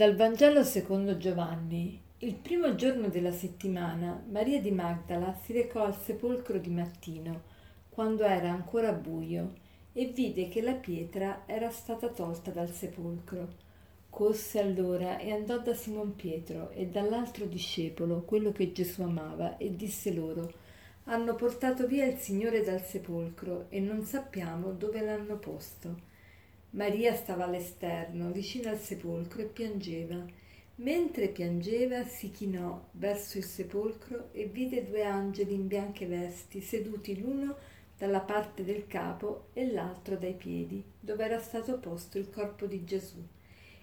Dal Vangelo secondo Giovanni. Il primo giorno della settimana Maria di Magdala si recò al sepolcro di mattino, quando era ancora buio, e vide che la pietra era stata tolta dal sepolcro. Corse allora e andò da Simon Pietro e dall'altro discepolo, quello che Gesù amava, e disse loro, hanno portato via il Signore dal sepolcro e non sappiamo dove l'hanno posto. Maria stava all'esterno, vicino al sepolcro, e piangeva. Mentre piangeva si chinò verso il sepolcro e vide due angeli in bianche vesti, seduti l'uno dalla parte del capo e l'altro dai piedi, dove era stato posto il corpo di Gesù.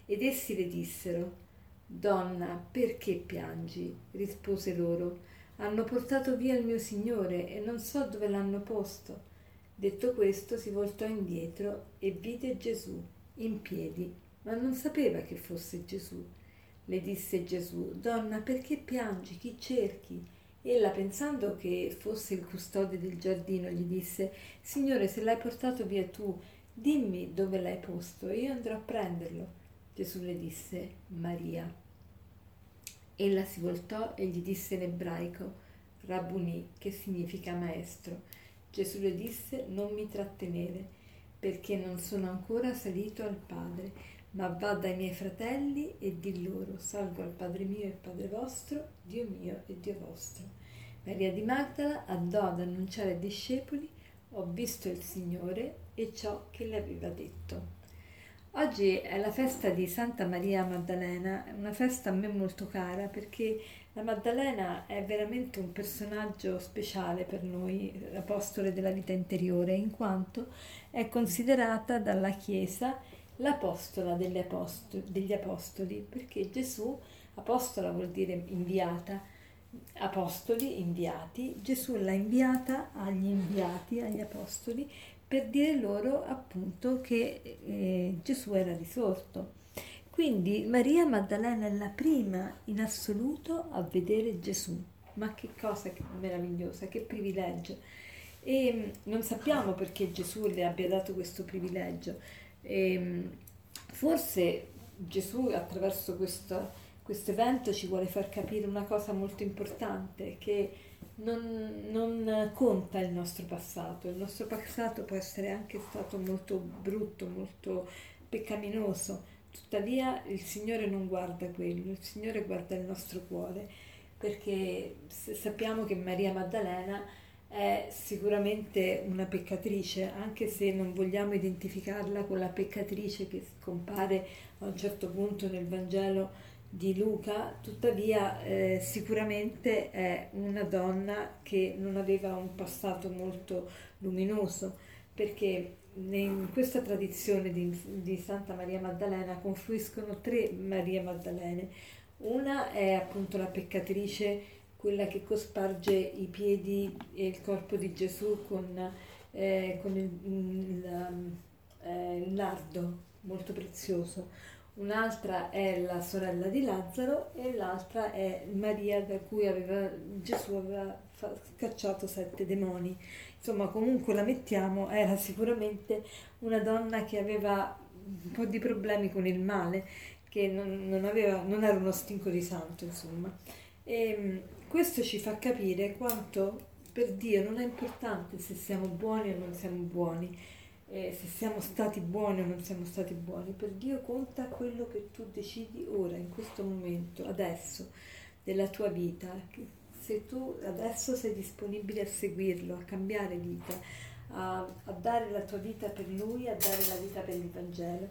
Ed essi le dissero, Donna, perché piangi? rispose loro, hanno portato via il mio Signore e non so dove l'hanno posto. Detto questo si voltò indietro e vide Gesù in piedi, ma non sapeva che fosse Gesù. Le disse Gesù, Donna, perché piangi? Chi cerchi? Ella, pensando che fosse il custode del giardino, gli disse, Signore, se l'hai portato via tu, dimmi dove l'hai posto e io andrò a prenderlo. Gesù le disse, Maria. Ella si voltò e gli disse in ebraico, Rabuni, che significa maestro. Gesù le disse, non mi trattenere, perché non sono ancora salito al Padre, ma va dai miei fratelli e di loro, salvo al Padre mio e Padre vostro, Dio mio e Dio vostro. Maria di Magdala andò ad annunciare ai discepoli, ho visto il Signore e ciò che le aveva detto. Oggi è la festa di Santa Maria Maddalena, una festa a me molto cara perché la Maddalena è veramente un personaggio speciale per noi, apostole della vita interiore, in quanto è considerata dalla Chiesa l'apostola degli apostoli, degli apostoli perché Gesù, apostola vuol dire inviata, apostoli inviati, Gesù l'ha inviata agli inviati, agli apostoli, per dire loro appunto che eh, Gesù era risorto. Quindi Maria Maddalena è la prima in assoluto a vedere Gesù. Ma che cosa meravigliosa, che privilegio. E mm, non sappiamo perché Gesù le abbia dato questo privilegio. E mm, forse Gesù attraverso questo, questo evento ci vuole far capire una cosa molto importante, che non, non, conta il nostro passato, il nostro passato può essere anche stato molto brutto, molto peccaminoso, tuttavia il Signore non guarda quello, il Signore guarda il nostro cuore, perché sappiamo che Maria Maddalena è sicuramente una peccatrice, anche se non vogliamo identificarla con la peccatrice che compare a un certo punto nel Vangelo di Luca, tuttavia eh, sicuramente è una donna che non aveva un passato molto luminoso, perché in questa tradizione di, di Santa Maria Maddalena confluiscono tre Marie Maddalene. Una è appunto la peccatrice, quella che cosparge i piedi e il corpo di Gesù con, eh, con il, il, eh, il nardo molto prezioso un'altra è la sorella di Lazzaro e l'altra è Maria da cui aveva, Gesù aveva scacciato sette demoni. Insomma, comunque la mettiamo, era sicuramente una donna che aveva un po' di problemi con il male, che non, non, aveva, non era uno stinco di santo, insomma. E questo ci fa capire quanto per Dio non è importante se siamo buoni o non siamo buoni eh, se siamo stati buoni o non siamo stati buoni, per Dio conta quello che tu decidi ora, in questo momento, adesso, della tua vita. Se tu adesso sei disponibile a seguirlo, a cambiare vita, a, a dare la tua vita per Lui, a dare la vita per il Vangelo,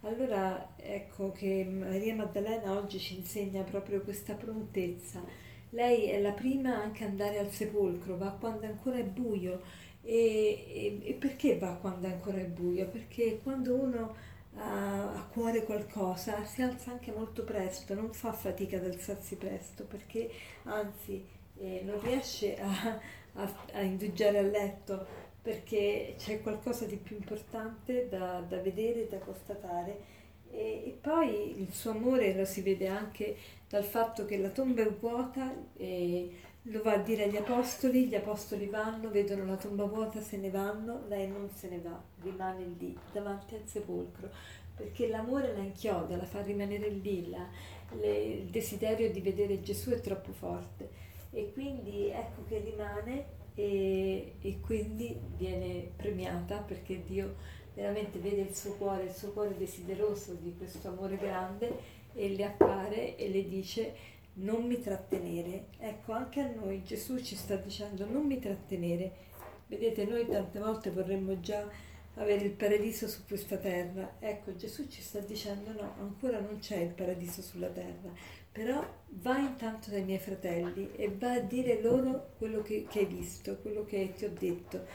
allora ecco che Maria Maddalena oggi ci insegna proprio questa prontezza. Lei è la prima anche ad andare al sepolcro, va quando ancora è buio e, e, perché va quando ancora è buio? Perché quando uno ha a cuore qualcosa si alza anche molto presto, non fa fatica ad alzarsi presto, perché anzi eh, non riesce a, a, a, indugiare a letto perché c'è qualcosa di più importante da, da vedere, da constatare. E, e, poi il suo amore lo si vede anche dal fatto che la tomba è vuota e lo va a dire agli apostoli, gli apostoli vanno, vedono la tomba vuota, se ne vanno, lei non se ne va, rimane lì davanti al sepolcro. perché l'amore la inchioda, la fa rimanere lì, la, le, il desiderio di vedere Gesù è troppo forte e quindi ecco che rimane e, e quindi viene premiata perché Dio veramente vede il suo cuore, il suo cuore desideroso di questo amore grande e le appare e le dice non mi trattenere. Ecco, anche a noi Gesù ci sta dicendo non mi trattenere. Vedete, noi tante volte vorremmo già avere il paradiso su questa terra. Ecco, Gesù ci sta dicendo no, ancora non c'è il paradiso sulla terra, però vai intanto dai miei fratelli e va a dire loro quello che, che hai visto, quello che ti ho detto.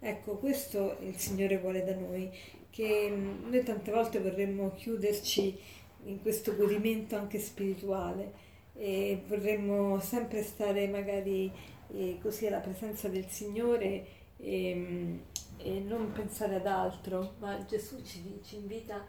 Ecco, questo il Signore vuole da noi, che mm, noi tante volte vorremmo chiuderci in questo godimento anche spirituale e vorremmo sempre stare magari eh, così alla presenza del Signore e, mm, e, non pensare ad altro, ma Gesù ci, ci invita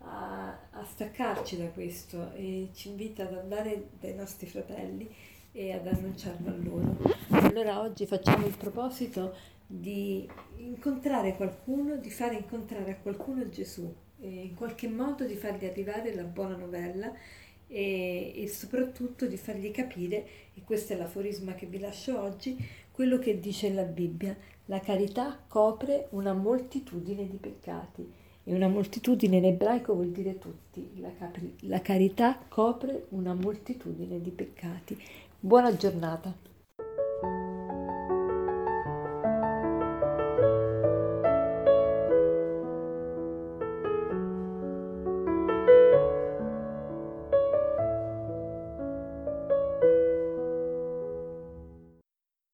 a, a, staccarci da questo e ci invita ad andare dai nostri fratelli e ad annunciarlo a loro. Allora oggi facciamo il proposito di incontrare qualcuno, di fare incontrare a qualcuno Gesù, in qualche modo di fargli arrivare la buona novella e, e, soprattutto di fargli capire, e questo è l'aforisma che vi lascio oggi, quello che dice la Bibbia. La carità copre una moltitudine di peccati e una moltitudine in ebraico vuol dire tutti. La, capri, la carità copre una moltitudine di peccati. Buona giornata.